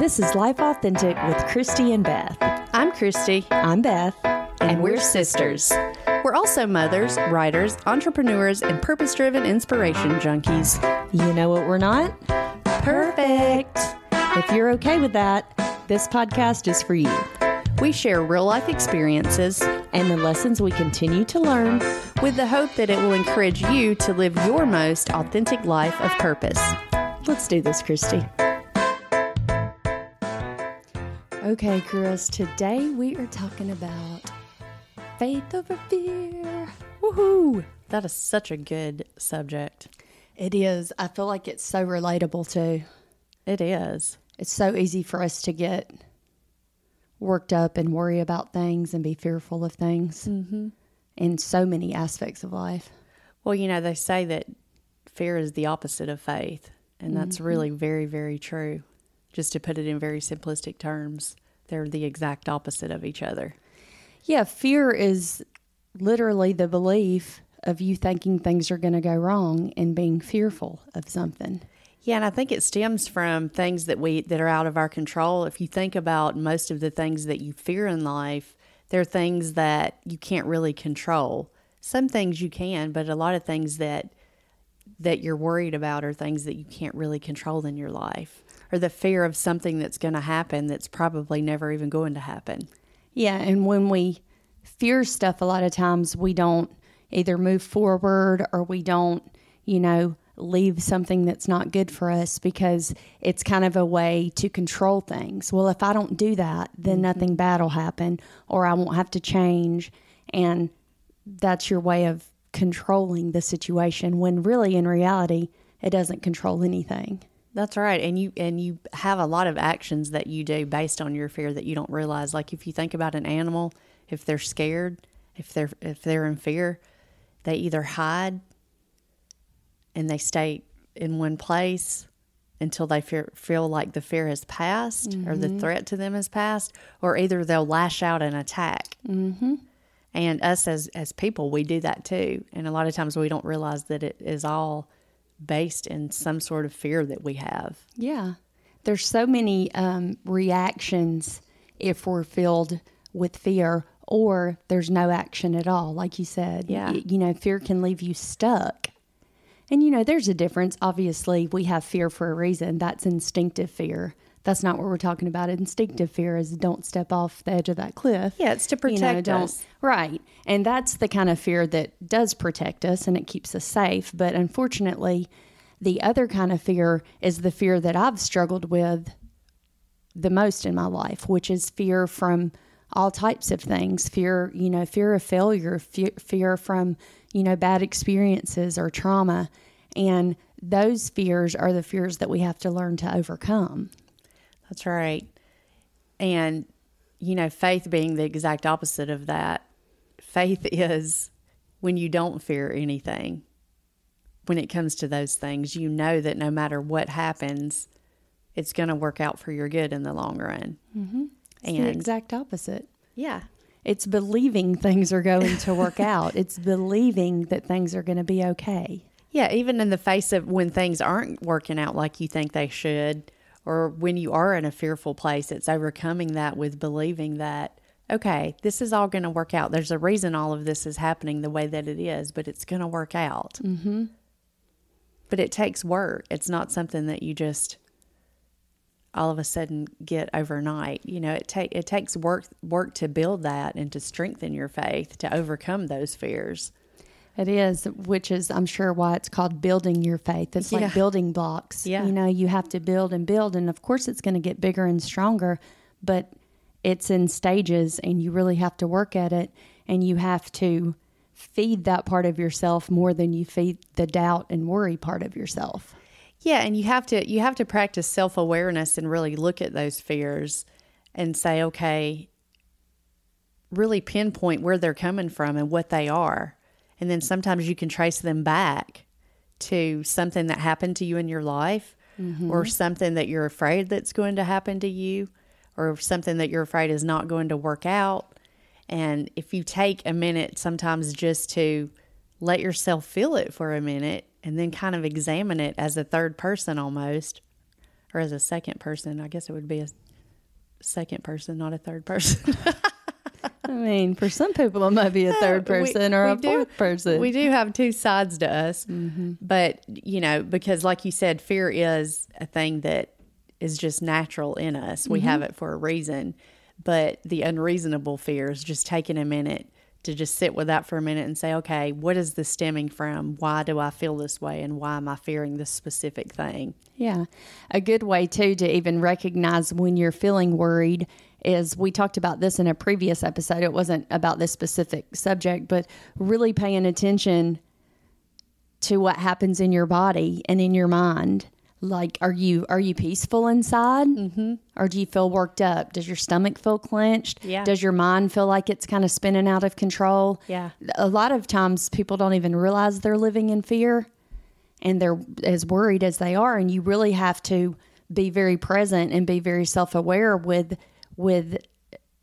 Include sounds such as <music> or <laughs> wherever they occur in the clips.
This is Life Authentic with Christie and Beth. I'm Christie, I'm Beth, and we're sisters. We're also mothers, writers, entrepreneurs, and purpose driven inspiration junkies. You know what we're not? Perfect. If you're okay with that, this podcast is for you. We share real life experiences And the lessons we continue to learn. with the hope that it will encourage you to live your most authentic life of purpose. Let's do this, Christie. Okay, girls, today we are talking about faith over fear. Woohoo! That is such a good subject. It is. I feel like it's so relatable too. It is. It's so easy for us to get worked up and worry about things and be fearful of things mm-hmm. in so many aspects of life. Well, you know, they say that fear is the opposite of faith, and that's really very, very true. Just to put it in very simplistic terms, they're the exact opposite of each other. Yeah, fear is literally the belief of you thinking things are going to go wrong and being fearful of something. Yeah, and I think it stems from things that we that are out of our control. If you think about most of the things that you fear in life, they're things that you can't really control. Some things you can, but a lot of things that that you're worried about are things that you can't really control in your life. Or the fear of something that's going to happen that's probably never even going to happen. Yeah, and when we fear stuff, a lot of times we don't either move forward or we don't, you know, leave something that's not good for us because it's kind of a way to control things. Well, if I don't do that, then mm-hmm. nothing bad will happen or I won't have to change. And that's your way of controlling the situation when really in reality, it doesn't control anything. That's right. And you and you have a lot of actions that you do based on your fear that you don't realize. Like if you think about an animal, if they're scared, if they're if they're in fear, they either hide and they stay in one place until they fear, feel like the fear has passed or the threat to them has passed, or either they'll lash out and attack. Mm-hmm. And us as as people, we do that too. And a lot of times we don't realize that it is all based in some sort of fear that we have. Yeah. There's so many um, reactions if we're filled with fear or there's no action at all, like you said. Yeah. Y- You know, fear can leave you stuck. And, you know, there's a difference. Obviously, we have fear for a reason. That's instinctive fear. That's not what we're talking about. Instinctive fear is don't step off the edge of that cliff. Yeah, it's to You know, protect us. Right. And that's the kind of fear that does protect us and it keeps us safe. But unfortunately, the other kind of fear is the fear that I've struggled with the most in my life, which is fear from all types of things. Fear, you know, fear of failure, fear, fear from, you know, bad experiences or trauma. And those fears are the fears that we have to learn to overcome. That's right. And, you know, faith being the exact opposite of that. Faith <laughs> is when you don't fear anything. When it comes to those things, you know that no matter what happens, it's going to work out for your good in the long run. Mm-hmm. It's the exact opposite. yeah, It's believing things are going to work <laughs> out. It's believing that things are going to be okay. Yeah, even in the face of when things aren't working out like you think they should, or when you are in a fearful place, it's overcoming that with believing that, okay, this is all going to work out. There's a reason all of this is happening the way that it is, but it's going to work out. Mm-hmm. But it takes work. It's not something that you just all of a sudden get overnight. You know, it take it takes work work to build that and to strengthen your faith to overcome those fears. It is, which is, I'm sure, why it's called building your faith. It's Yeah. like building blocks. Yeah. You know, you have to build and build. And of course, it's going to get bigger and stronger, but it's in stages and you really have to work at it. And you have to feed that part of yourself more than you feed the doubt and worry part of yourself. Yeah, and you have to you have to practice self-awareness and really look at those fears and say, okay, really pinpoint where they're coming from and what they are. And then sometimes you can trace them back to something that happened to you in your life mm-hmm. or something that you're afraid that's going to happen to you or something that you're afraid is not going to work out. And if you take a minute sometimes just to let yourself feel it for a minute and then kind of examine it as a third person almost, or as a second person. I guess it would be a second person, not a third person. <laughs> I mean, for some people, it might be a third person We- or we a do- fourth person. We do have two sides to us, Mm-hmm. but you know, because like you said, fear is a thing that is just natural in us. We Mm-hmm. have it for a reason, but the unreasonable fear is just taking a minute to just sit with that for a minute and say, okay, what is this stemming from? Why do I feel this way, and why am I fearing this specific thing? Yeah. A good way, too, to even recognize when you're feeling worried is we talked about this in a previous episode. It wasn't about this specific subject, but really paying attention to what happens in your body and in your mind. Like, are you are you peaceful inside, mm-hmm. or do you feel worked up? Does your stomach feel clenched? Yeah. Does your mind feel like it's kind of spinning out of control? Yeah. A lot of times, people don't even realize they're living in fear and they're as worried as they are and you really have to be very present and be very self-aware with with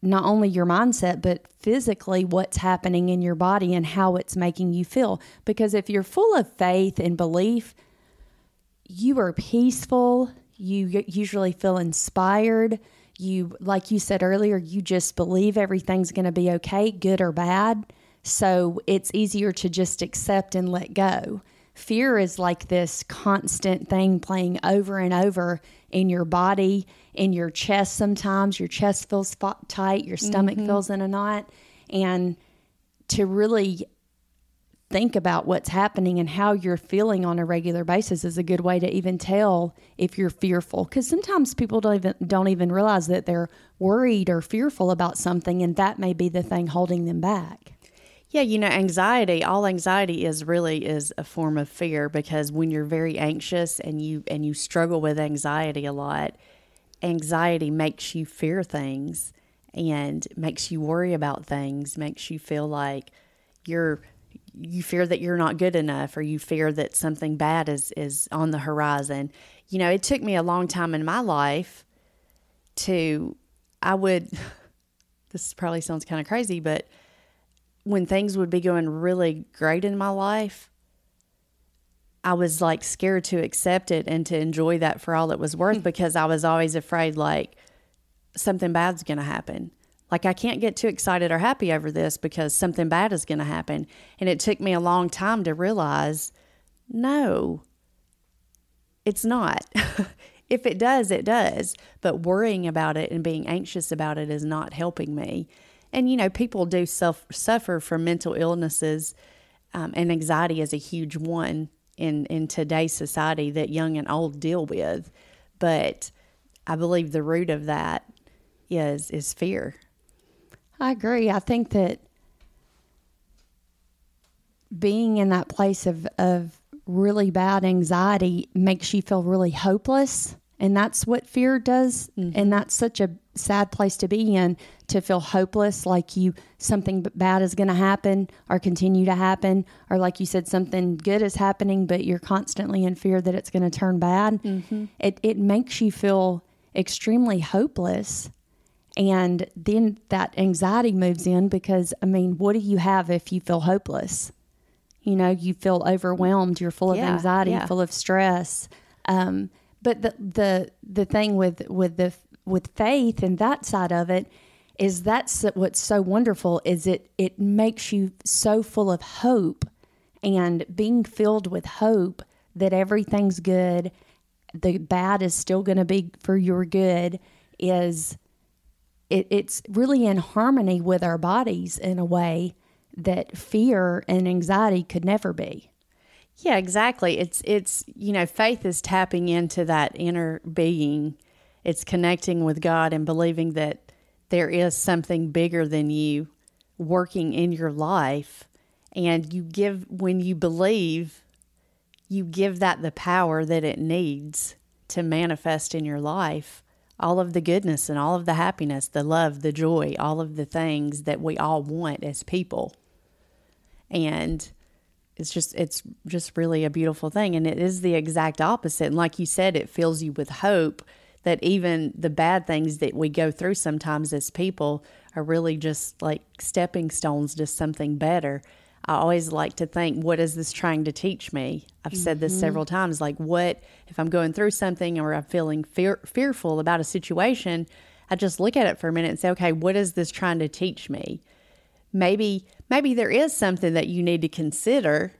not only your mindset but physically what's happening in your body and how it's making you feel. Because if you're full of faith and belief you are peaceful. You usually feel inspired. You like you said earlier you just believe everything's going to be okay good or bad. So it's easier to just accept and let go fear is like this constant thing playing over and over in your body in your chest sometimes. Your chest feels tight your stomach mm-hmm. feels in a knot. And to really think about what's happening and how you're feeling on a regular basis is a good way to even tell if you're fearful. Because sometimes people don't even don't even realize that they're worried or fearful about something and that may be the thing holding them back Yeah, you know, anxiety, all anxiety is really is a form of fear because when you're very anxious and you and you struggle with anxiety a lot, anxiety makes you fear things and makes you worry about things, makes you feel like you're you fear that you're not good enough or you fear that something bad is is on the horizon. You know, it took me a long time in my life to I would <laughs> this probably sounds kind of crazy, but when things would be going really great in my life, I was like scared to accept it and to enjoy that for all it was worth hmm. because I was always afraid like something bad's going to happen. Like I can't get too excited or happy over this because something bad is going to happen. And it took me a long time to realize no, it's not. <laughs> if it does, it does. But worrying about it and being anxious about it is not helping me. And, you know, people do self, suffer from mental illnesses, um, and anxiety is a huge one in, in today's society that young and old deal with. But I believe the root of that is is fear. I agree. I think that being in that place of, of really bad anxiety makes you feel really hopeless. And that's what fear does. And that's such a sad place to be in to feel hopeless, like you something bad is going to happen or continue to happen, or like you said, something good is happening, but you're constantly in fear that it's going to turn bad. It, it makes you feel extremely hopeless. And then that anxiety moves in because, I mean, what do you have if you feel hopeless? You know, you feel overwhelmed, you're full of Yeah, anxiety, yeah. full of stress. Um, but the, the the thing with with the with faith and that side of it is that's what's so wonderful is it it makes you so full of hope and being filled with hope that everything's good, the bad is still going to be for your good is it, it's really in harmony with our bodies in a way that fear and anxiety could never be. Yeah, exactly. It's it's you know, faith is tapping into that inner being. It's connecting with God and believing that there is something bigger than you working in your life and you give when you believe you give that the power that it needs to manifest in your life all of the goodness and all of the happiness, the love, the joy, all of the things that we all want as people. And it's just it's just really a beautiful thing and it is the exact opposite and like you said it fills you with hope that even the bad things that we go through sometimes as people are really just like stepping stones to something better I always like to think, what is this trying to teach me? I've mm-hmm. said this several times. Like, what if I'm going through something or I'm feeling fear, fearful about a situation? I just look at it for a minute and say, okay, what is this trying to teach me? Maybe, maybe there is something that you need to consider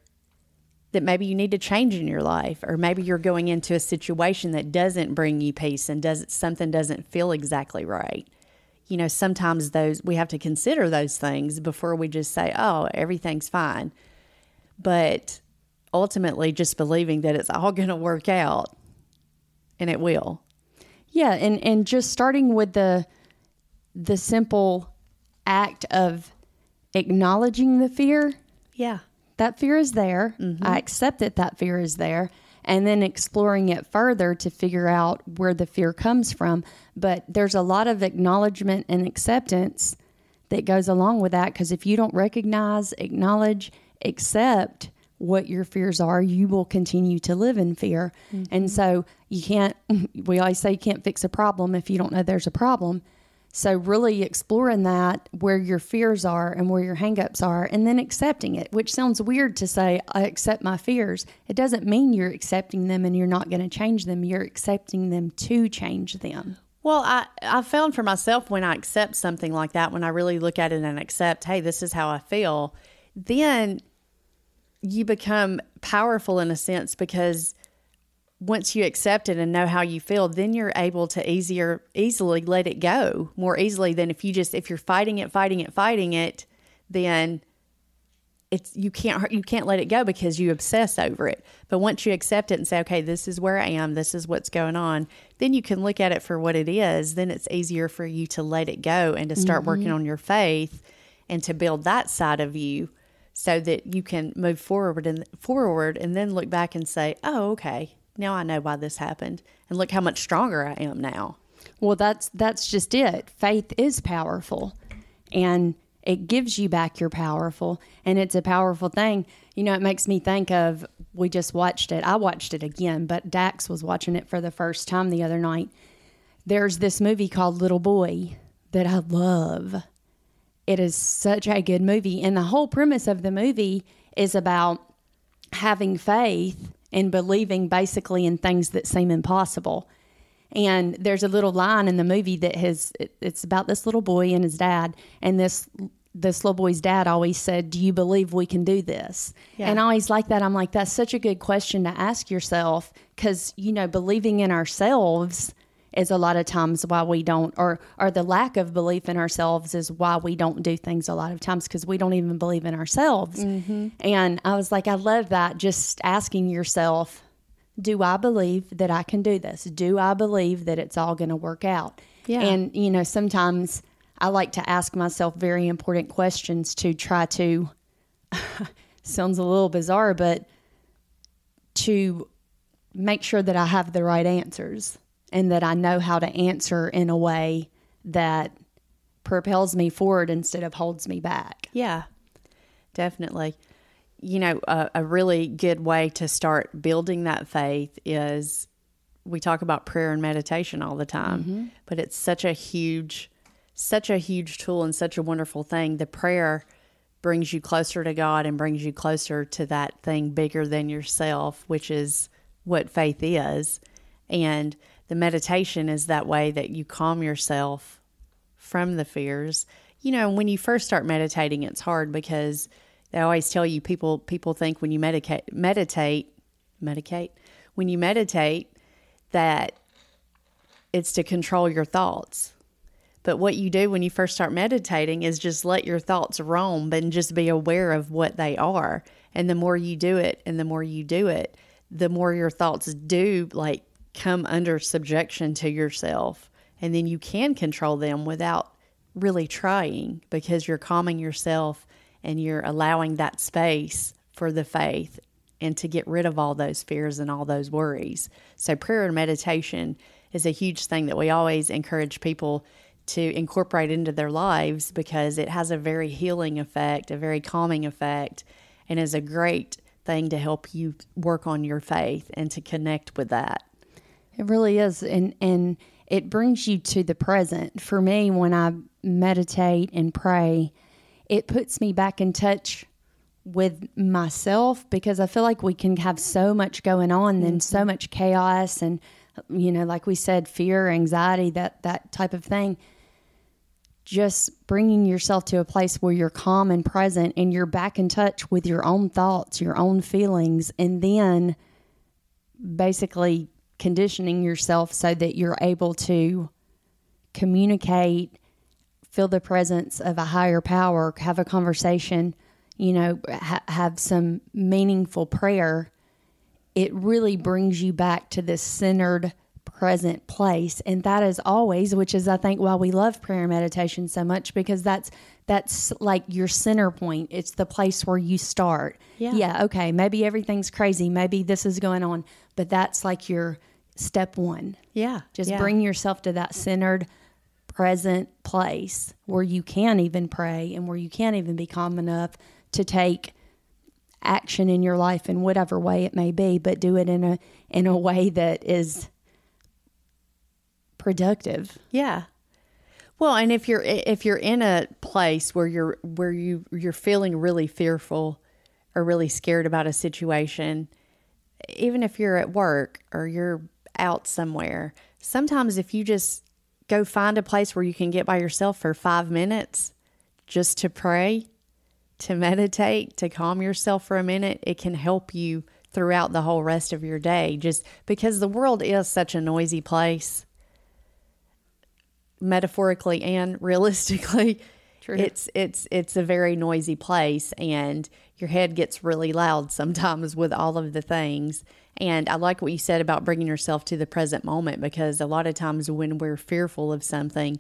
that maybe you need to change in your life, or maybe you're going into a situation that doesn't bring you peace and does something doesn't feel exactly right you know, sometimes those we have to consider those things before we just say, "Oh, everything's fine." But ultimately just believing that it's all <laughs> going to work out and it will. Yeah, and and just starting with the the simple act of acknowledging the fear. Yeah. That fear is there. Mm-hmm. I accept that that fear is there and then exploring it further to figure out where the fear comes from. But there's a lot of acknowledgement and acceptance that goes along with that because if you don't recognize, acknowledge, accept what your fears are, you will continue to live in fear. Mm-hmm. And so you can't, <laughs> we always say you can't fix a problem if you don't know there's a problem. So, really exploring that, where your fears are and where your hangups are, and then accepting it, which sounds weird to say, I accept my fears. It doesn't mean you're accepting them and you're not going to change them. You're accepting them to change them. Well, I, I found for myself when I accept something like that, when I really look at it and accept, hey, this is how I feel, then you become powerful in a sense because once you accept it and know how you feel, then you're able to easier easily let it go more easily than if you just if you're fighting it, fighting it, fighting it, then it's you can't you can't let it go because you obsess over it. But once you accept it and say, okay, this is where I am, this is what's going on, then you can look at it for what it is. Then it's easier for you to let it go and to start mm-hmm. working on your faith and to build that side of you so that you can move forward and forward and then look back and say, oh, okay, now I know why this happened. And look how much stronger I am now. Well, that's that's just it. Faith is powerful. And it gives you back your powerful and it's a powerful thing. You know, it makes me think of we just watched it. I watched it again, but Dax was watching it for the first time the other night. There's this movie called Little Boy that I love. It is such a good movie and the whole premise of the movie is about having faith and believing basically in things that seem impossible. And there's a little line in the movie that has it's about this little boy and his dad, and this this little boy's dad always said, "Do you believe we can do this?" Yeah. And I always like that. I'm like, that's such a good question to ask yourself because you know, believing in ourselves is a lot of times why we don't or or the lack of belief in ourselves is why we don't do things a lot of times because we don't even believe in ourselves mm-hmm. and i was like i love that just asking yourself do i believe that i can do this do i believe that it's all going to work out yeah. and you know sometimes i like to ask myself very important questions to try to <laughs> sounds a little bizarre but to make sure that i have the right answers and that I know how to answer in a way that propels me forward instead of holds me back. Yeah, definitely. You know, a, a really good way to start building that faith is we talk about prayer and meditation all the time, mm-hmm. but it's such a huge, such a huge tool and such a wonderful thing. The prayer brings you closer to God and brings you closer to that thing bigger than yourself, which is what faith is. And the meditation is that way that you calm yourself from the fears. You know, when you first start meditating, it's hard because they always tell you people people think when you medicate meditate medicate when you meditate that it's to control your thoughts. But what you do when you first start meditating is just let your thoughts roam and just be aware of what they are. And the more you do it and the more you do it, the more your thoughts do like come under subjection to yourself. And then you can control them without really trying because you're calming yourself and you're allowing that space for the faith and to get rid of all those fears and all those worries. So, prayer and meditation is a huge thing that we always encourage people to incorporate into their lives because it has a very healing effect, a very calming effect, and is a great thing to help you work on your faith and to connect with that. It really is. And, and it brings you to the present. For me, when I meditate and pray, it puts me back in touch with myself because I feel like we can have so much going on and mm-hmm. so much chaos and you know like we said fear anxiety that that type of thing just bringing yourself to a place where you're calm and present and you're back in touch with your own thoughts, your own feelings, and then basically conditioning yourself so that you're able to communicate, feel the presence of a higher power, have a conversation, you know, ha- have some meaningful prayer. It really brings you back to this centered present place and that is always which is i think why we love prayer and meditation so much because that's that's like your center point it's the place where you start Yeah. yeah okay maybe everything's crazy maybe this is going on but that's like your step one Yeah. just yeah. bring yourself to that centered present place where you can even pray and where you can't even be calm enough to take action in your life in whatever way it may be but do it in a in a way that is productive Yeah. Well, and if you're if you're in a place where you're where you you're feeling really fearful or really scared about a situation, even if you're at work or you're out somewhere, sometimes if you just go find a place where you can get by yourself for 5 minutes just to pray, to meditate, to calm yourself for a minute, it can help you throughout the whole rest of your day just because the world is such a noisy place. Metaphorically and <laughs> realistically it's it's it's a very noisy place and your head gets really loud sometimes with all of the things. And i like what you said about bringing yourself to the present moment because a lot of times when we're fearful of something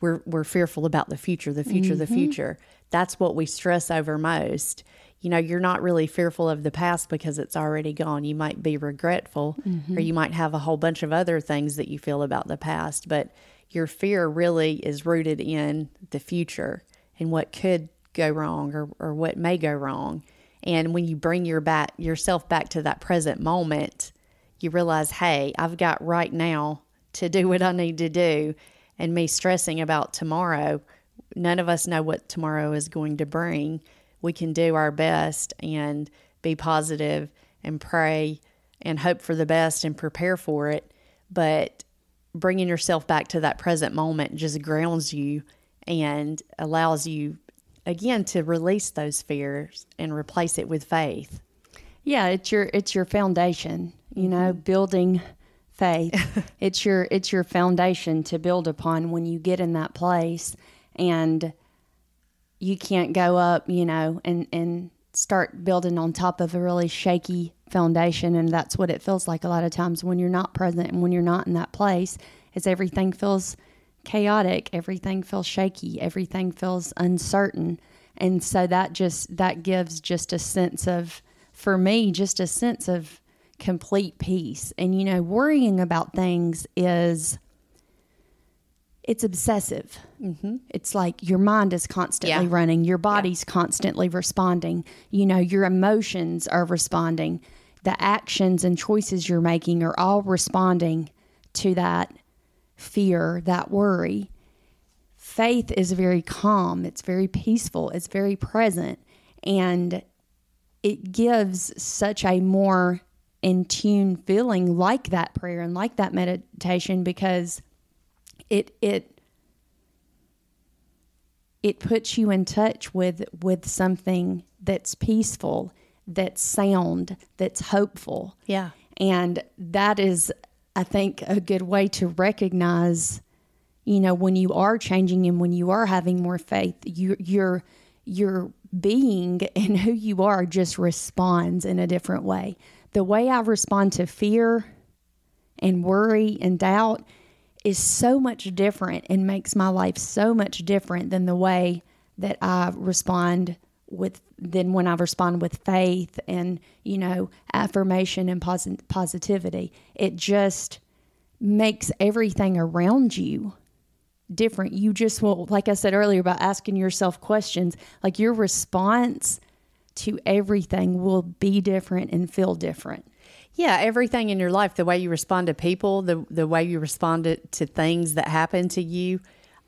we're we're fearful about the future the future the mm-hmm. future. That's what we stress over most. You know you're not really fearful of the past because it's already gone. You might be regretful or mm-hmm. you might have a whole bunch of other things that you feel about the past but your fear really is rooted in the future and what could go wrong or, or what may go wrong. And when you bring your back yourself back to that present moment, you realize, hey, I've got right now to do what I need to do. And me stressing about tomorrow, none of us know what tomorrow is going to bring. We can do our best and be positive and pray and hope for the best and prepare for it. But bringing yourself back to that present moment just grounds you and allows you again to release those fears and replace it with faith. yeah it's your it's your foundation you know mm-hmm. building faith. <laughs> It's your it's your foundation to build upon when you get in that place and you can't go up you know and and start building on top of a really shaky foundation. And that's what it feels like a lot of times when you're not present and when you're not in that place is everything feels chaotic everything feels shaky everything feels uncertain and so that just that gives just a sense of for me just a sense of complete peace and you know worrying about things is it's obsessive. Mm-hmm. It's like your mind is constantly Yeah. running, your body's constantly responding. You know, your emotions are responding. The actions and choices you're making are all responding to that fear, that worry. Faith is very calm, it's very peaceful, it's very present, and it gives such a more in tune feeling like that prayer and like that meditation because it it it puts you in touch with with something that's peaceful, that's sound, that's hopeful. Yeah. And that is I think a good way to recognize you know when you are changing and when you are having more faith, you your your being <laughs> and who you are just responds in a different way. The way I respond to fear and worry and doubt is so much different and makes my life so much different than the way that I respond with than when I respond with faith and you know affirmation and posi- positivity. It just makes everything around you different. You just will, like I said earlier, about asking yourself questions. Like your response to everything will be different and feel different. Yeah, everything in your life, the way you respond to people, the the way you respond to, to things that happen to you,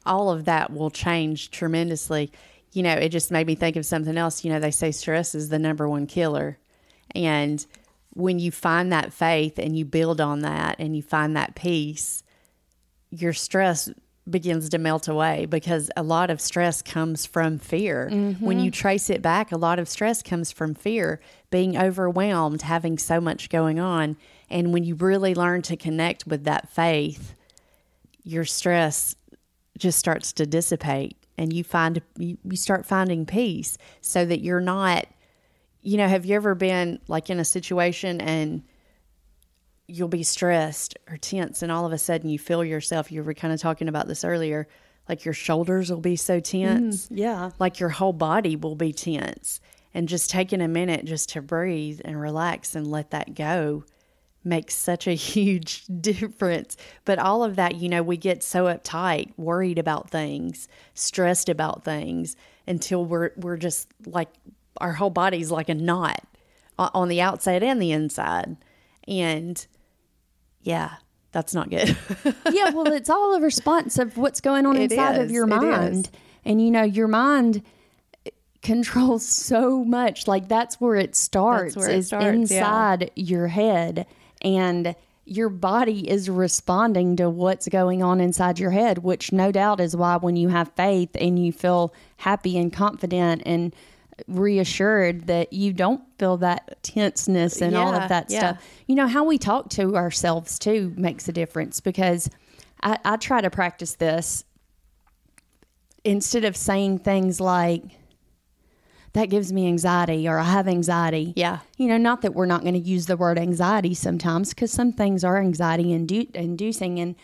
all of that will change tremendously. You know, it just made me think of something else. You know, they say stress is the number one killer. And when you find that faith and you build on that and you find that peace, your stress begins to melt away because a lot of stress comes from fear. Mm-hmm. When you trace it back, a lot of stress comes from fear, being overwhelmed, having so much going on. And when you really learn to connect with that faith, your stress just starts to dissipate and you find you, you start finding peace so that you're not you know have you ever been like in a situation and you'll be stressed or tense and all of a sudden you feel yourself you were kind of talking about this earlier like your shoulders will be so tense. Mm, yeah. Like your whole body will be tense. And just taking a minute just to breathe and relax and let that go makes such a <laughs> huge difference. But all of that, you know, we get so uptight, worried about things, stressed about things until we're we're just like our whole body's like a knot on the outside and the inside. And yeah, that's not good. <laughs> yeah, well, it's all a response of what's going on it inside is. of your mind. And you know, your mind eh, controls so much. Like that's where it starts. Where it is starts, inside yeah. your head and your body is responding to what's going on inside your head, which no doubt is why when you have faith and you feel happy and confident and reassured that you don't feel that tenseness and yeah, all of that yeah. stuff. You know, how we talk to ourselves too makes a difference because I, I try to practice this instead of saying things like, that gives me anxiety or I have anxiety. Yeah. You know, not that we're not going to use the word anxiety sometimes because some things are anxiety indu- inducing. And,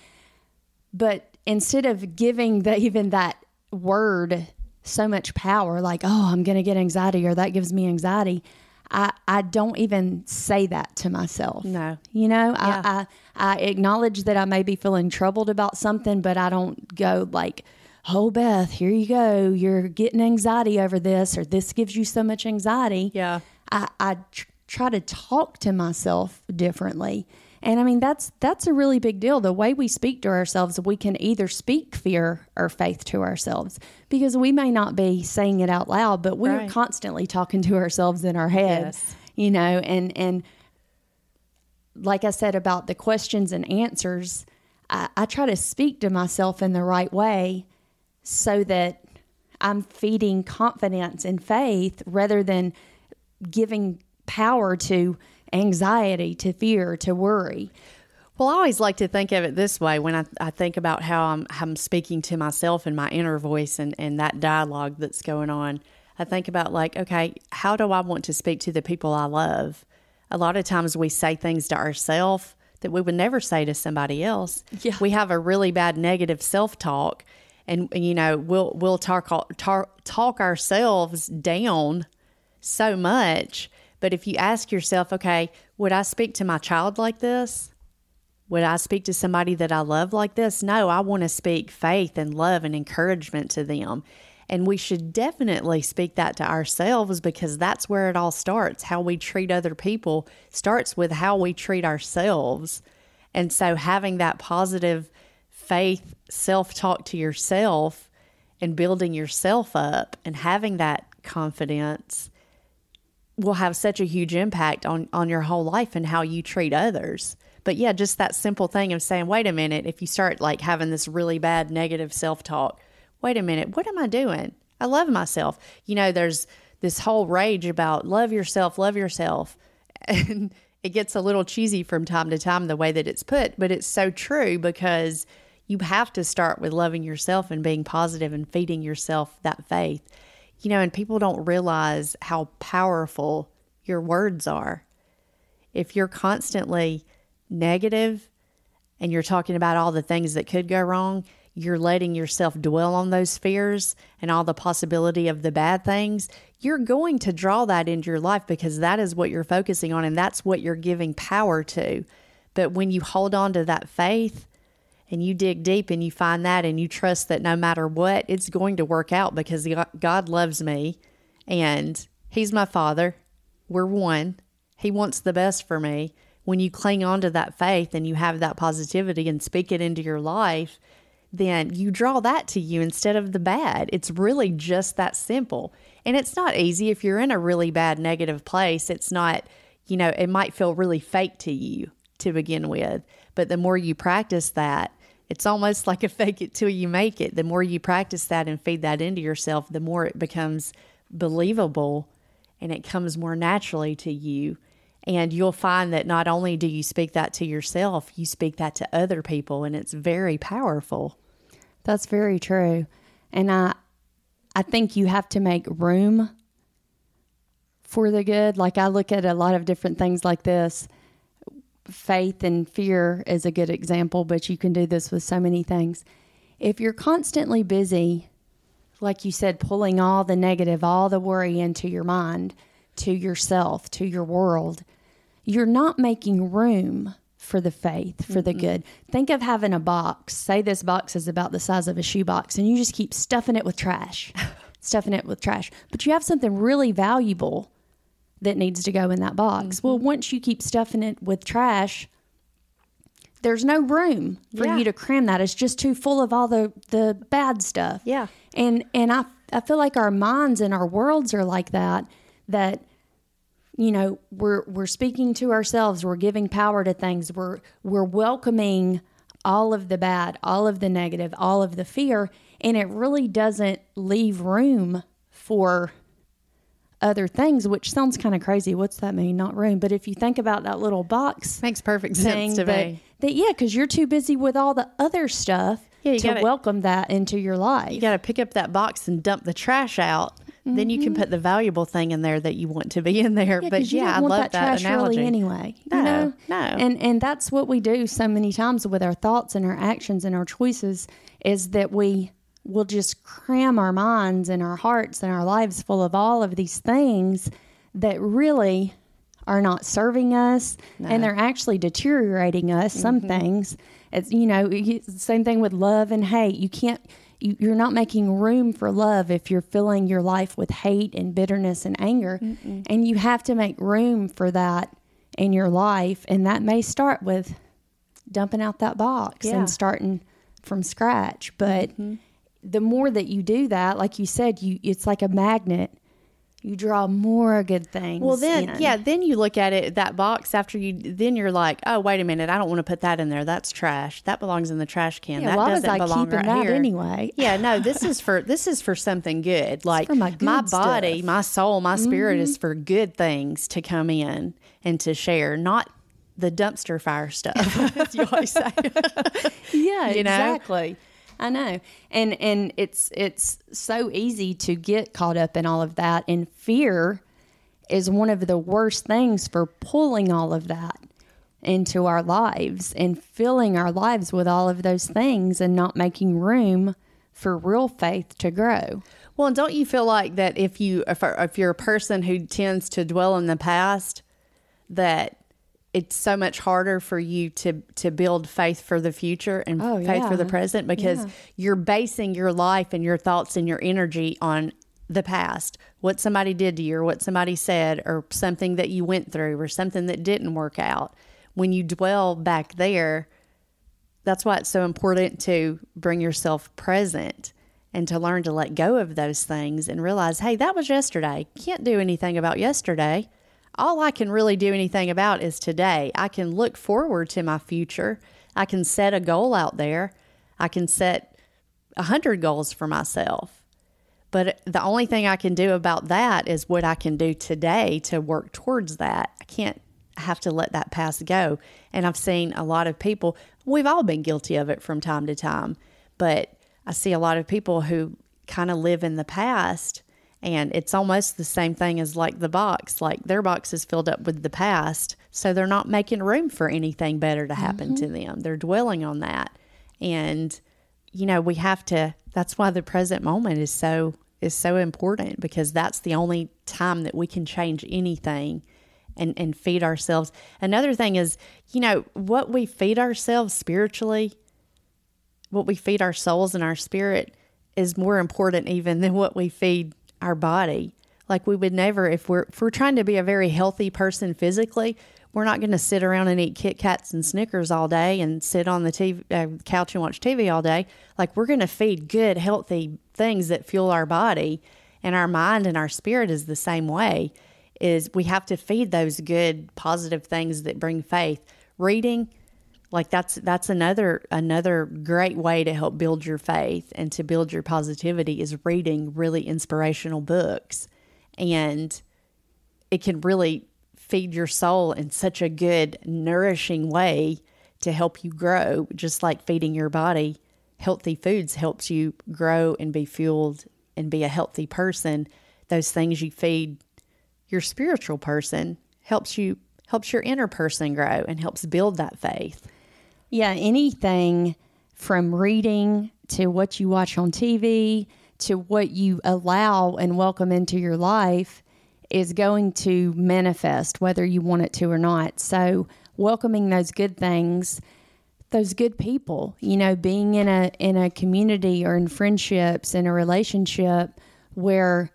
but instead of giving the, <laughs> even that word so much power, like, oh, I'm going to get anxiety or that gives me anxiety, I, I don't even say that to myself. No. You know, yeah. I, I, I acknowledge that I may be feeling troubled about something, but I don't go like, oh, Beth, here you go. You're getting anxiety over this, or this gives you so much anxiety. Yeah. I, I tr- try to talk to myself differently. And I mean that's that's a really big deal. The way we speak to ourselves, we can either speak fear or faith to ourselves because we may not be saying it out loud, but we're right. constantly talking to ourselves in our heads Yes. You know, and and like I said about the questions and answers, I, I try to speak to myself in the right way so that I'm feeding confidence and faith rather than giving power to anxiety, to fear, to worry. Well, I always like to think of it this way when I, I think about how I'm, how I'm speaking to myself and my inner voice and, and that dialogue that's going on. I think about, like, okay, how do I want to speak to the people I love? A lot of times we say things to ourselves that we would never say to somebody else. Yeah. We have a really bad negative self talk and you know we'll we'll talk talk, talk ourselves down so much. But if you ask yourself okay would i speak to my child like this? Would i speak to somebody that i love like this? No i want to speak faith and love and encouragement to them. And we should definitely speak that to ourselves because that's where it all starts. How we treat other people starts with how we treat ourselves. And so having that positive faith self talk to yourself and building yourself up and having that confidence will have such a huge impact on, on your whole life and how you treat others. But yeah, just that simple thing of saying, wait a minute, if you start like having this really bad negative self talk, wait a minute, what am I doing? I love myself. You know, there's this whole rage about love yourself, love yourself. <laughs> And it gets a little cheesy from time to time the way that it's put, but it's so true because you have to start with loving yourself and being positive and feeding yourself that faith. You know, and people don't realize how powerful your words are. If you're constantly negative and you're talking about all the things that could go wrong, you're letting yourself dwell on those fears and all the possibility of the bad things, you're going to draw that into your life because that is what you're focusing on and that's what you're giving power to. But when you hold on to that faith and you dig deep and you find that and you trust that no matter what, it's going to work out because God loves me and He's my Father. We're one. He wants the best for me. When you cling on to that faith and you have that positivity and speak it into your life, then you draw that to you instead of the bad. It's really just that simple. And it's not easy if you're in a really bad negative place. It's not, you know, it might feel really fake to you to begin with. But the more you practice that, it's almost like a fake it till you make it. The more you practice that and feed that into yourself, the more it becomes believable and it comes more naturally to you. And you'll find that not only do you speak that to yourself, you speak that to other people, and it's very powerful. That's very true. And I I think you have to make room for the good. Like I look at a lot of different things like this. Faith and fear is a good example, but you can do this with so many things. If you're constantly busy, like you said, pulling all the negative, all the worry into your mind, to yourself, to your world, you're not making room for the faith, for the good. Think of having a box. Say this box is about the size of a shoebox, and you just keep stuffing it with trash, <laughs> stuffing it with trash. But you have something really valuable that needs to go in that box. Mm-hmm. Well, once you keep stuffing it with trash, there's no room for Yeah. you to cram that. It's just too full of all the the bad stuff. Yeah. And and I I feel like our minds and our worlds are like that that you know, we're we're speaking to ourselves, we're giving power to things, we're we're welcoming all of the bad, all of the negative, all of the fear, and it really doesn't leave room for other things, which sounds kind of crazy. What's that mean? Not room. But if you think about that little box Makes perfect sense to that, me. that yeah, because you're too busy with all the other stuff Yeah, to gotta- welcome that into your life. You got to pick up that box and dump the trash out. Then you can mm-hmm. put the valuable thing in there that you want to be in there. Yeah, but yeah, I love that, that, trash analogy. really anyway. No, you know? no. And and that's what we do so many times with our thoughts and our actions and our choices is that we will just cram our minds and our hearts and our lives full of all of these things that really are not serving us and they're actually deteriorating us some Mm-hmm. things. It's you know you- same thing with love and hate. You can't you, you're not making room for love if you're filling your life with hate and bitterness and anger. And you have to make room for that in your life. And that may start with dumping out that box Yeah. and starting from scratch. But the more that you do that like you said you it's like a magnet you draw more good things Well, then, in. yeah, then you look at it, that box after you, then you're like, oh, wait a minute, I don't want to put that in there. That's trash. That belongs in the trash can. Yeah, that why doesn't I belong keeping right that here. anyway? Yeah, no, <laughs> this is for this is for something good. Like for my good body, stuff. Mm-hmm. my soul, my spirit is for good things to come in and to share, not the dumpster fire stuff. <laughs> as you always say. <laughs> Yeah, You know? exactly. I know. And and it's it's so easy to get caught up in all of that and fear is one of the worst things for pulling all of that into our lives and filling our lives with all of those things and not making room for real faith to grow. Well, don't you feel like that if you if, if you're a person who tends to dwell in the past, that it's so much harder for you to to build faith for the future and Oh, faith for the present because Yeah. you're basing your life and your thoughts and your energy on the past, what somebody did to you or what somebody said or something that you went through or something that didn't work out. When you dwell back there, that's why it's so important to bring yourself present and to learn to let go of those things and realize, hey, that was yesterday. Can't do anything about yesterday. All I can really do anything about is today. I can look forward to my future. I can set a goal out there. I can set a hundred goals for myself. But the only thing I can do about that is what I can do today to work towards that. I can't have to let that past go. And I've seen a lot of people, we've all been guilty of it from time to time, but I see a lot of people who kind of live in the past and it's almost the same thing as like the box, like their box is filled up with the past, so they're not making room for anything better to happen to mm-hmm. them. They're dwelling on that. And you know, we have to that's why the present moment is so is so important because that's the only time that we can change anything and and feed ourselves. Another thing is, you know, what we feed ourselves spiritually, what we feed our souls and our spirit is more important even than what we feed our body. Like we would never if we're if we're trying to be a very healthy person physically, We're not going to sit around and eat Kit Kats and Snickers all day and sit on the TV, uh, couch and watch TV all day. Like we're going to feed good, healthy things that fuel our body, and our mind and our spirit is the same way. Is we have to feed those good, positive things that bring faith. Reading, like that's that's another another great way to help build your faith and to build your positivity is reading really inspirational books. And it can really feed your soul in such a good nourishing way to help you grow just like feeding your body. Healthy foods helps you grow and be fueled and be a healthy person. Those things you feed your spiritual person helps you helps your inner person grow and helps build that faith Yeah, anything from reading to what you watch on TV to what you allow and welcome into your life is going to manifest whether you want it to or not. So, welcoming those good things, those good people, you know, being in a in a community or in friendships in a relationship where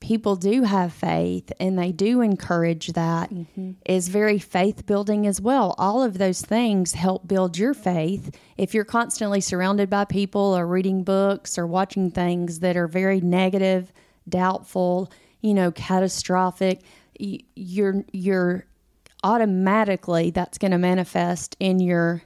people do have faith and they do encourage that mm-hmm. is very faith building as well. All of those things help build your faith. If you're constantly surrounded by people or reading books or watching things that are very negative, doubtful, you know, catastrophic, you're you're automatically that's going to manifest in your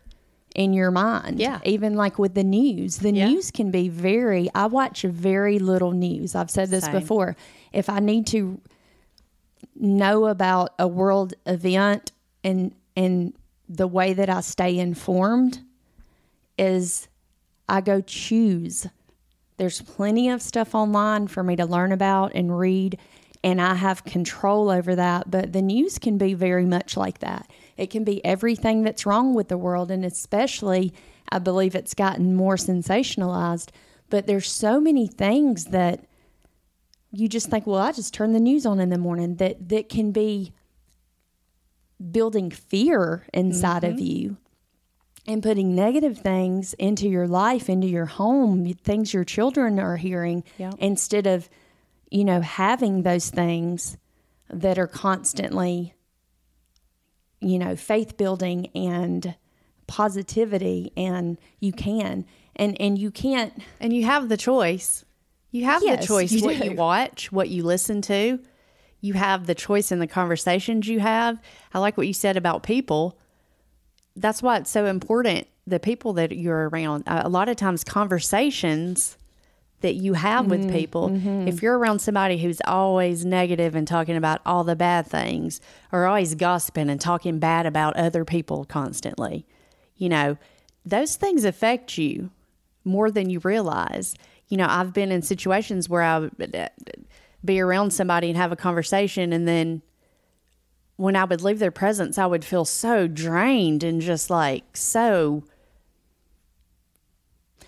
in your mind. Yeah. Even like with the news, the Yeah. news can be very, I watch very little news. I've said this Same. before. If I need to know about a world event and, and the way that I stay informed is I go choose. There's plenty of stuff online for me to learn about and read, and I have control over that. But the news can be very much like that. It can be everything that's wrong with the world, and especially, I believe it's gotten more sensationalized. But there's so many things that you just think, well, I just turn the news on in the morning that that can be building fear inside of mm-hmm. you and putting negative things into your life, into your home, things your children are hearing, Yeah. instead of, you know, having those things that are constantly, you know, faith building and positivity, and you can, and and you can't. And you have the choice. You have Yes, the choice you what do. you watch, what you listen to. You have the choice in the conversations you have. I like what you said about people. That's why it's so important the people that you're around. A lot of times, conversations that you have with Mm-hmm, people, if you're around somebody who's always negative and talking about all the bad things, or always gossiping and talking bad about other people constantly, you know, those things affect you more than you realize. You know, I've been in situations where I would be around somebody and have a conversation, and then when I would leave their presence, I would feel so drained and just like so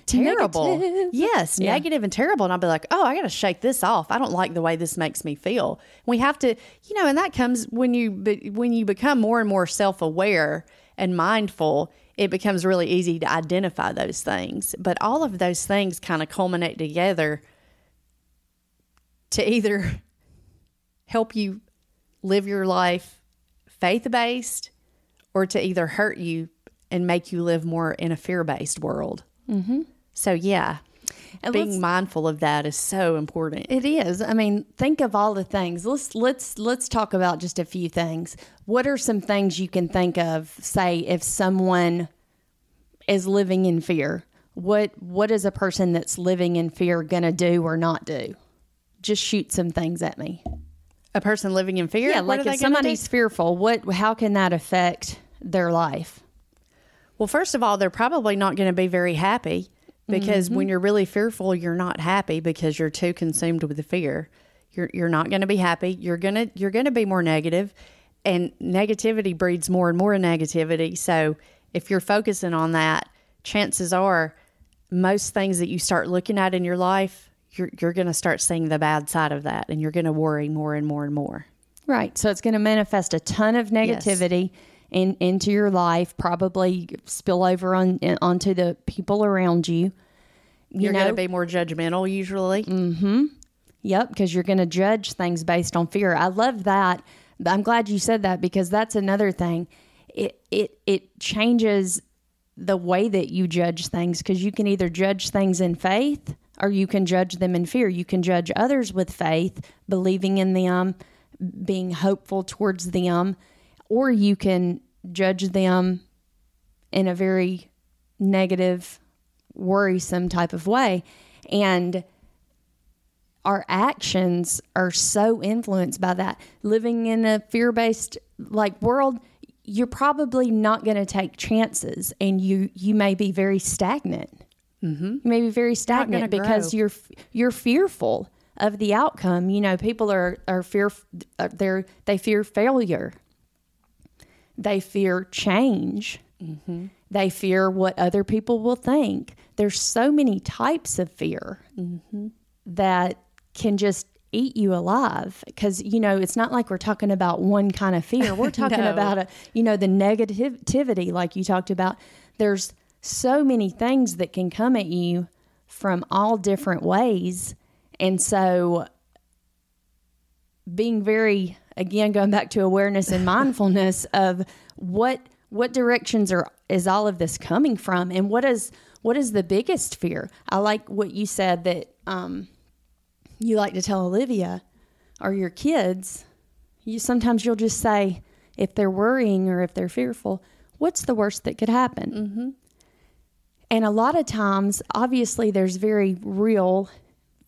terrible. Negative. Yes, Yeah. negative and terrible. And I'll be like, oh, I got to shake this off. I don't like the way this makes me feel. We have to, you know, and that comes when you be, when you become more and more self aware and mindful. It becomes really easy to identify those things. But all of those things kind of culminate together to either <laughs> help you live your life faith based or to either hurt you and make you live more in a fear based world. Mm-hmm. So, yeah, And being mindful of that is so important. It is. I mean, think of all the things. Let's let's let's talk about just a few things. What are some things you can think of? Say, if someone is living in fear, what what is a person that's living in fear gonna do or not do? Just shoot some things at me. A person living in fear? Yeah, what like if gonna do? somebody's fearful, what how can that affect their life? Well, first of all, they're probably not going to be very happy because Mm-hmm. when you're really fearful, you're not happy because you're too consumed with the fear. You're you're not going to be happy. You're gonna you're going to be more negative, and negativity breeds more and more negativity. So if you're focusing on that, chances are most things that you start looking at in your life, you're you're going to start seeing the bad side of that, and you're going to worry more and more and more. Right. So it's going to manifest a ton of negativity in, into your life, probably spill over on onto the people around you. You You're going to be more judgmental usually. Mm-hmm. Yep, because you're going to judge things based on fear. I love that I'm glad you said that because that's another thing. It it it changes the way that you judge things because you can either judge things in faith or you can judge them in fear. You can judge others with faith, believing in them, being hopeful towards them, or you can judge them in a very negative, worrisome type of way. And our actions are so influenced by that. Living in a fear based like world, you're probably not going to take chances and you you may be very stagnant. Mm-hmm. You may be very stagnant because grow. you're you're fearful of the outcome. You know, people are are fear uh, they're they fear failure. They fear change. Mm-hmm. They fear what other people will think. There's so many types of fear mm-hmm. that can just eat you alive because you know it's not like we're talking about one kind of fear we're <laughs> talking No. about a you know the negativity like you talked about there's so many things that can come at you from all different ways and so being very again going back to awareness and mindfulness of what what directions are is all of this coming from? And what is what is the biggest fear? I like what you said that um you like to tell olivia or your kids you sometimes you'll just say if they're worrying or if they're fearful what's the worst that could happen? Mm-hmm. and a lot of times obviously there's very real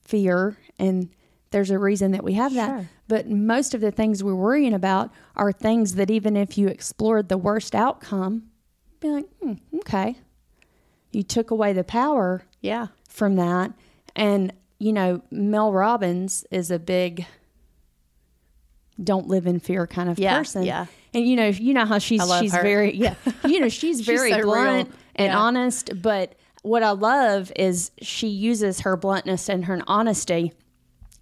fear and there's a reason that we have that but most of the things we're worrying about are things that even if you explored the worst outcome be like hmm, okay you took away the power Yeah. from that. And, you know, Mel Robbins is a big don't live in fear kind of Yeah, person. yeah. And you know, you know how she's she's her. very yeah. <laughs> You know, she's very so blunt real. and Yeah. honest, but what I love is she uses her bluntness and her honesty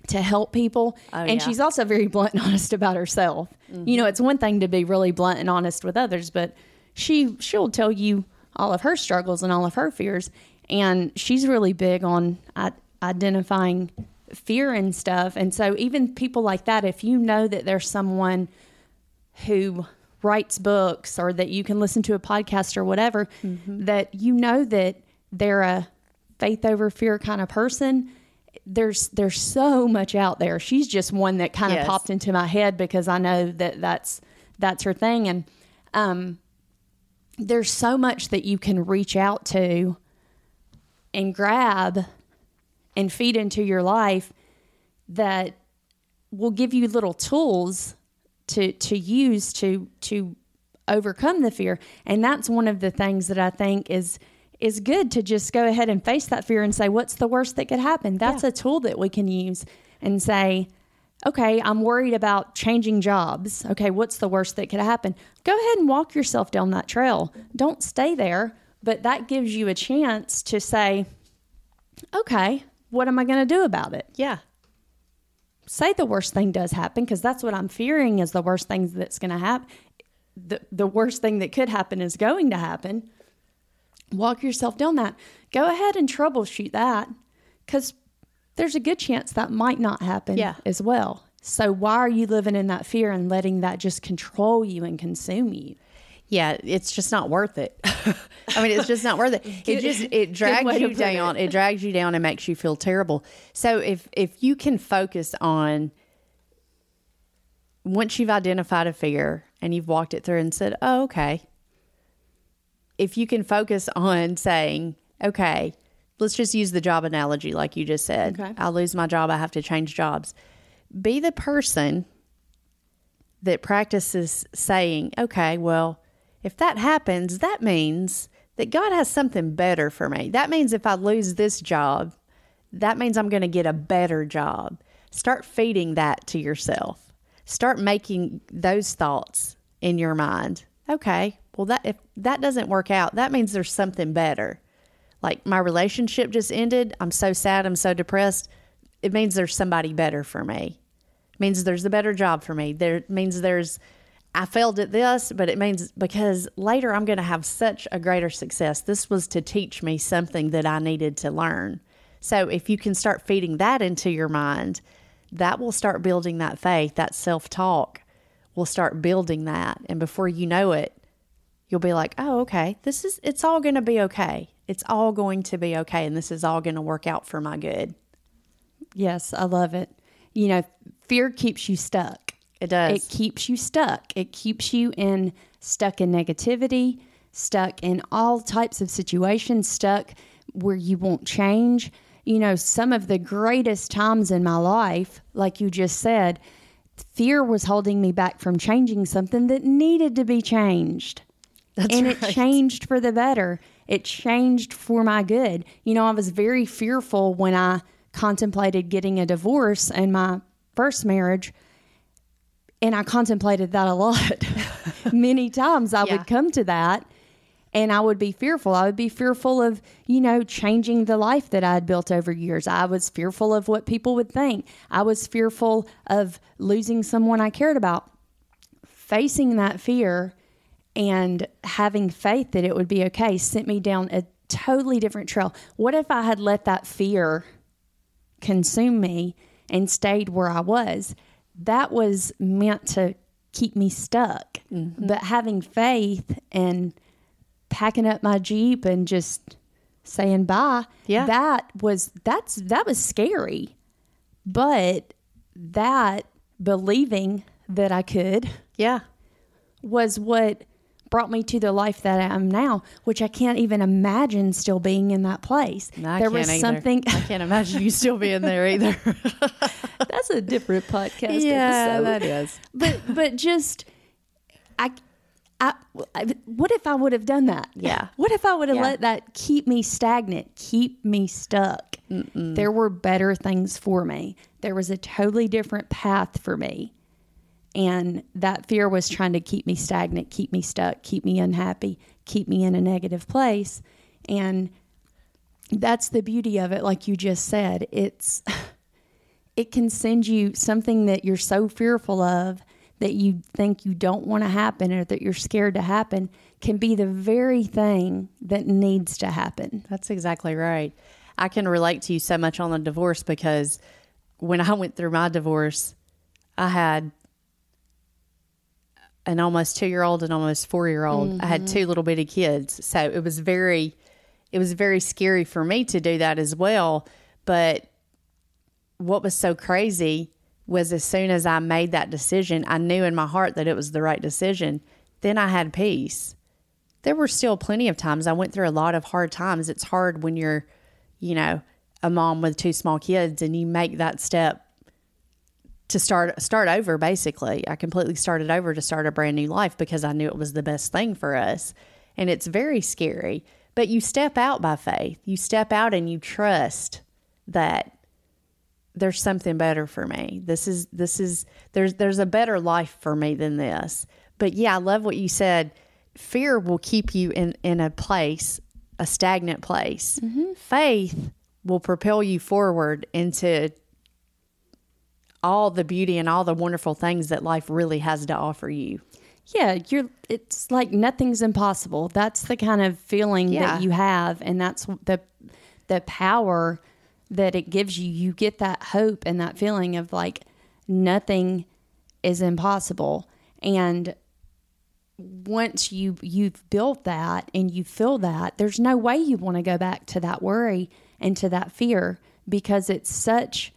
to help people. Oh, and yeah. she's also very blunt and <laughs> honest about herself. Mm-hmm. You know, it's one thing to be really blunt and honest with others, but she she'll tell you all of her struggles and all of her fears. And she's really big on I- identifying fear and stuff. And so even people like that, if you know that there's someone who writes books or that you can listen to a podcast or whatever, mm-hmm. that you know that they're a faith over fear kind of person. There's there's so much out there. She's just one that kind of Yes. popped into my head because I know that that's that's her thing and um there's so much that you can reach out to and grab and feed into your life that will give you little tools to to use to to overcome the fear and that's one of the things that I think is is good to just go ahead and face that fear and say what's the worst that could happen that's a tool that we can use and say okay I'm worried about changing jobs okay what's the worst that could happen go ahead and walk yourself down that trail don't stay there but that gives you a chance to say okay what am I going to do about it Yeah. say the worst thing does happen because that's what I'm fearing is the worst thing that's going to happen. The, the worst thing that could happen is going to happen. Walk yourself down that. Go ahead and troubleshoot that because there's a good chance that might not happen Yeah. as well. So why are you living in that fear and letting that just control you and consume you? Yeah, it's just not worth it. <laughs> I mean, it's just not worth it. <laughs> It just it drags you down. It. drags you down and makes you feel terrible. So if if you can focus on once you've identified a fear and you've walked it through and said, "Oh, okay." If you can focus on saying, "Okay, let's just use the job analogy like you just said. Okay. I'll lose my job, I have to change jobs." Be the person that practices saying, okay, well, if that happens, that means that God has something better for me. That means if I lose this job, that means I'm going to get a better job. Start feeding that to yourself. Start making those thoughts in your mind. Okay, well that if that doesn't work out, that means there's something better. Like my relationship just ended. I'm so sad, I'm so depressed. It means there's somebody better for me means there's a better job for me. There means there's I failed at this, but it means because later I'm going to have such a greater success. This was to teach me something that I needed to learn. So if you can start feeding that into your mind, that will start building that faith, that self-talk will start building that. And before you know it, you'll be like, oh, okay, this is, it's all going to be okay. It's all going to be okay. And this is all going to work out for my good. Yes, I love it. You know, fear keeps you stuck. It does. It keeps you stuck. It keeps you in stuck in negativity, stuck in all types of situations, stuck where you won't change. You know, some of the greatest times in my life, like you just said, fear was holding me back from changing something that needed to be changed. <laughs> That's and right. it changed for the better. It changed for my good. You know, I was very fearful when I contemplated getting a divorce in my first marriage. And I contemplated that a lot. <laughs> Many times I Yeah. would come to that and I would be fearful. I would be fearful of, you know, changing the life that I had built over years. I was fearful of what people would think. I was fearful of losing someone I cared about. Facing that fear and having faith that it would be okay sent me down a totally different trail. What if I had let that fear consume me and stayed where I was? That was meant to keep me stuck. Mm-hmm. But having faith and packing up my Jeep and just saying bye, Yeah. that was that's that was scary. But that believing that I could yeah. was what brought me to the life that I am now, which I can't even imagine still being in that place. There was either. something I can't imagine you still being there either. <laughs> that's a different podcast yeah, episode. that is. but but just I, I what if I would have done that? Yeah. What if I would have Yeah. let that keep me stagnant, keep me stuck? There were better things for me. There was a totally different path for me. And that fear was trying to keep me stagnant, keep me stuck, keep me unhappy, keep me in a negative place. And that's the beauty of it like you just said. It's <laughs> it can send you something that you're so fearful of that you think you don't want to happen or that you're scared to happen can be the very thing that needs to happen. That's exactly right. I can relate to you so much on the divorce because when I went through my divorce, I had an almost two year old and almost four year old. I had two mm-hmm. little bitty kids. So it was very it was very scary for me to do that as well. But what was so crazy was as soon as I made that decision, I knew in my heart that it was the right decision. Then I had peace there were still plenty of times I went through a lot of hard times. It's hard when you're, you know, a mom with two small kids and you make that step to start start over basically. I completely started over to start a brand new life because I knew it was the best thing for us. And it's very scary, but you step out by faith. You step out and you trust that there's something better for me. This is this is there's there's a better life for me than this. But yeah, I love what you said. Fear will keep you in in a place, a stagnant place. Mm-hmm. Faith will propel you forward into all the beauty and all the wonderful things that life really has to offer you. Yeah, you're it's like nothing's impossible. That's the kind of feeling Yeah. that you have and that's the the power that it gives you. You get that hope and that feeling of like nothing is impossible. And once you you've built that and you feel that, there's no way you want to go back to that worry and to that fear because it's such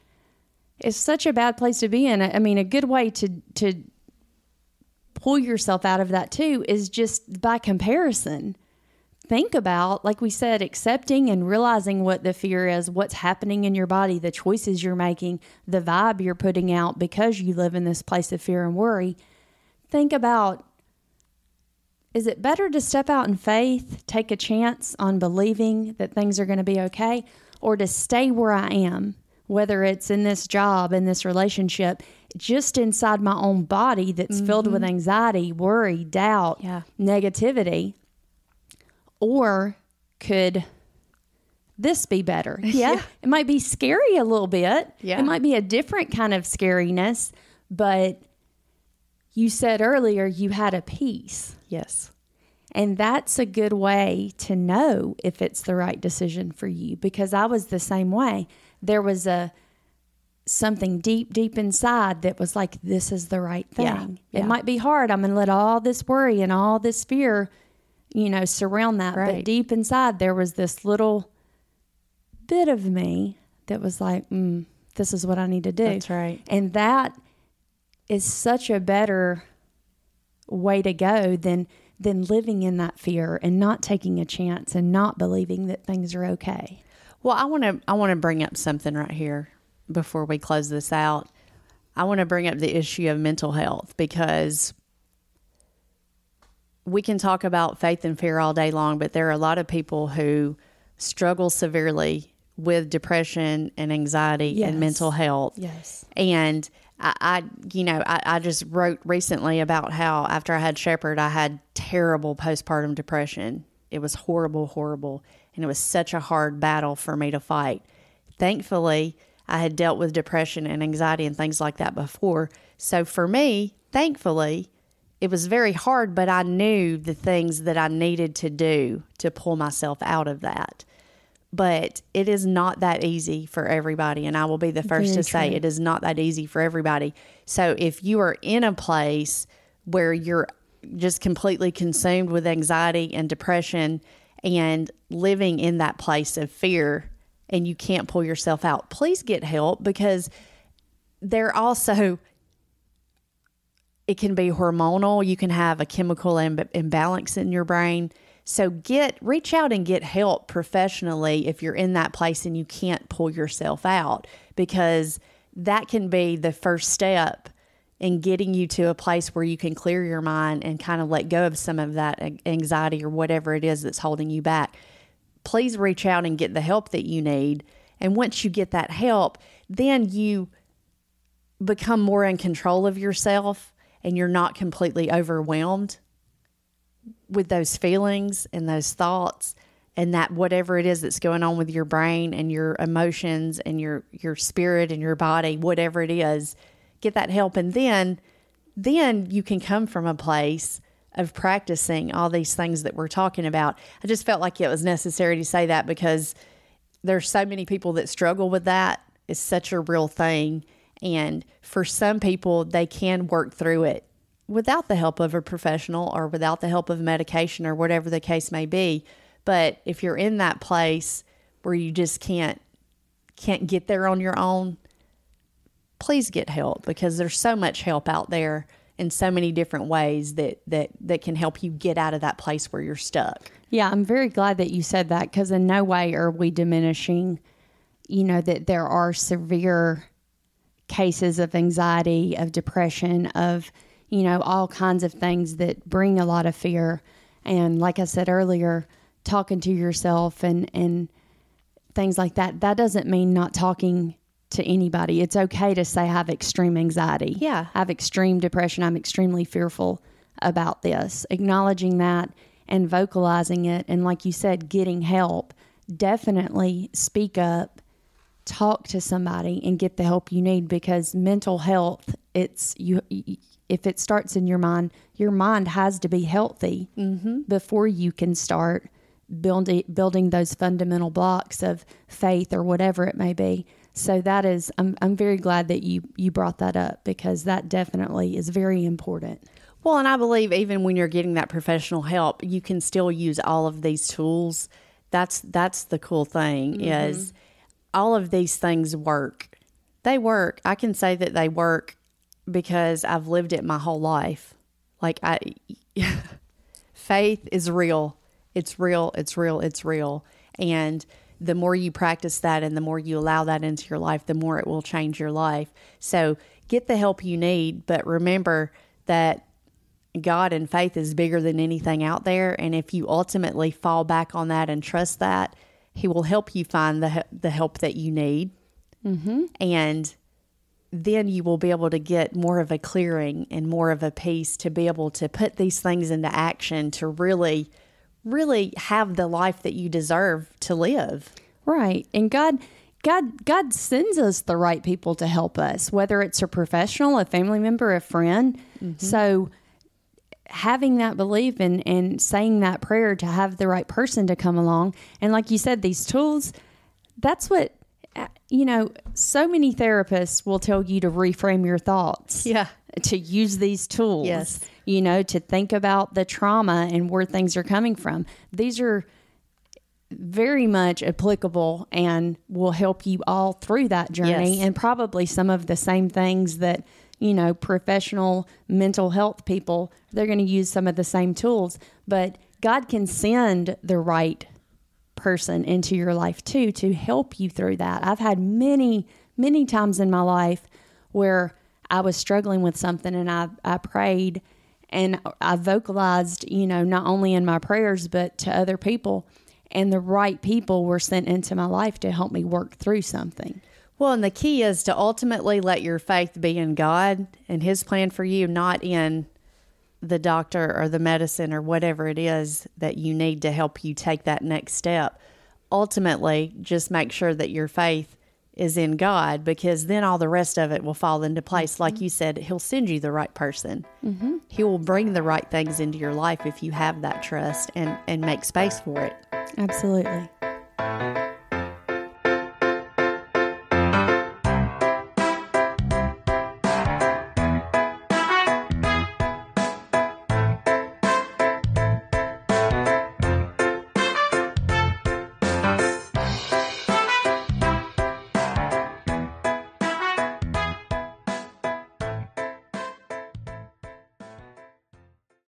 it's such a bad place to be in. I mean, a good way to to pull yourself out of that too is just by comparison. Think about, like we said, accepting and realizing what the fear is, what's happening in your body, the choices you're making, the vibe you're putting out because you live in this place of fear and worry. Think about is it better to step out in faith, take a chance on believing that things are going to be okay, or to stay where I am, whether it's in this job, in this relationship, just inside my own body that's filled with mm-hmm. anxiety, worry, doubt, Yeah. negativity? Or could this be better? <laughs> Yeah. <laughs> It might be scary a little bit. Yeah. It might be a different kind of scariness, but you said earlier you had a peace. Yes. And that's a good way to know if it's the right decision for you because I was the same way. There was a something deep, deep inside that was like, this is the right thing. Yeah, yeah. It might be hard. I'm going to let all this worry and all this fear, you know, surround that. But deep inside, there was this little bit of me that was like, mm, this is what I need to do. That's right. And that is such a better way to go than than living in that fear and not taking a chance and not believing that things are okay. Well, I want to I want to bring up something right here before we close this out. I want to bring up the issue of mental health because we can talk about faith and fear all day long, but there are a lot of people who struggle severely with depression and anxiety Yes. and mental health. Yes. And I, I you know, I, I just wrote recently about how after I had Shepherd, I had terrible postpartum depression. It was horrible, horrible. And it was such a hard battle for me to fight. Thankfully, I had dealt with depression and anxiety and things like that before. So for me, thankfully, it was very hard, but I knew the things that I needed to do to pull myself out of that but it is not that easy for everybody. And I will be the first Very to say it is not that easy for everybody. So if you are in a place where you're just completely consumed with anxiety and depression and living in that place of fear and you can't pull yourself out, please get help because there also it can be hormonal. You can have a chemical Im- imbalance in your brain. So get reach out and get help professionally if you're in that place and you can't pull yourself out because that can be the first step in getting you to a place where you can clear your mind and kind of let go of some of that anxiety or whatever it is that's holding you back. Please reach out and get the help that you need. And once you get that help, then you become more in control of yourself and you're not completely overwhelmed with those feelings and those thoughts and that whatever it is that's going on with your brain and your emotions and your your spirit and your body whatever it is get that help and then then you can come from a place of practicing all these things that we're talking about i just felt like it was necessary to say that because there's so many people that struggle with that. It's such a real thing. And for some people, they can work through it without the help of a professional or without the help of medication or whatever the case may be. But if you're in that place where you just can't can't get there on your own, please get help because there's so much help out there in so many different ways that that that can help you get out of that place where you're stuck. Yeah, I'm very glad that you said that because in no way are we diminishing, you know, that there are severe cases of anxiety, of depression, of, you know, all kinds of things that bring a lot of fear. And like I said earlier, talking to yourself and, and things like that, that doesn't mean not talking to anybody. It's okay to say I have extreme anxiety. Yeah. I have extreme depression. I'm extremely fearful about this. Acknowledging that and vocalizing it. And like you said, getting help. Definitely speak up, talk to somebody, and get the help you need because mental health, it's you. If it starts in your mind, your mind has to be healthy mm-hmm. before you can start building building those fundamental blocks of faith or whatever it may be. So that is, I'm I'm very glad that you you brought that up because that definitely is very important. Well, and I believe even when you're getting that professional help, you can still use all of these tools. That's that's the cool thing mm-hmm. is all of these things work. They work. I can say that they work because I've lived it my whole life. Like I <laughs> faith is real. It's real. It's real. It's real. And the more you practice that and the more you allow that into your life, the more it will change your life. So get the help you need, but remember that God and faith is bigger than anything out there. And if you ultimately fall back on that and trust that, He will help you find the, the help that you need. Mm-hmm. And then you will be able to get more of a clearing and more of a peace to be able to put these things into action to really, really have the life that you deserve to live. Right. And God God God sends us the right people to help us, whether it's a professional, a family member, a friend. Mm-hmm. So having that belief and, and saying that prayer to have the right person to come along. And like you said, these tools, that's what uh, you know, so many therapists will tell you to reframe your thoughts. Yeah. To use these tools. Yes. You know, to think about the trauma and where things are coming from. These are very much applicable and will help you all through that journey Yes. and probably some of the same things that you know professional mental health people they're going to use some of the same tools but god can send the right person into your life too to help you through that i've had many many times in my life where i was struggling with something and i, I prayed and i vocalized you know not only in my prayers but to other people and the right people were sent into my life to help me work through something Well, and the key is to ultimately let your faith be in God and His plan for you, not in the doctor or the medicine or whatever it is that you need to help you take that next step. Ultimately, just make sure that your faith is in God because then all the rest of it will fall into place. Like you said, He'll send you the right person. Mm-hmm. He will bring the right things into your life if you have that trust and, and make space for it. absolutely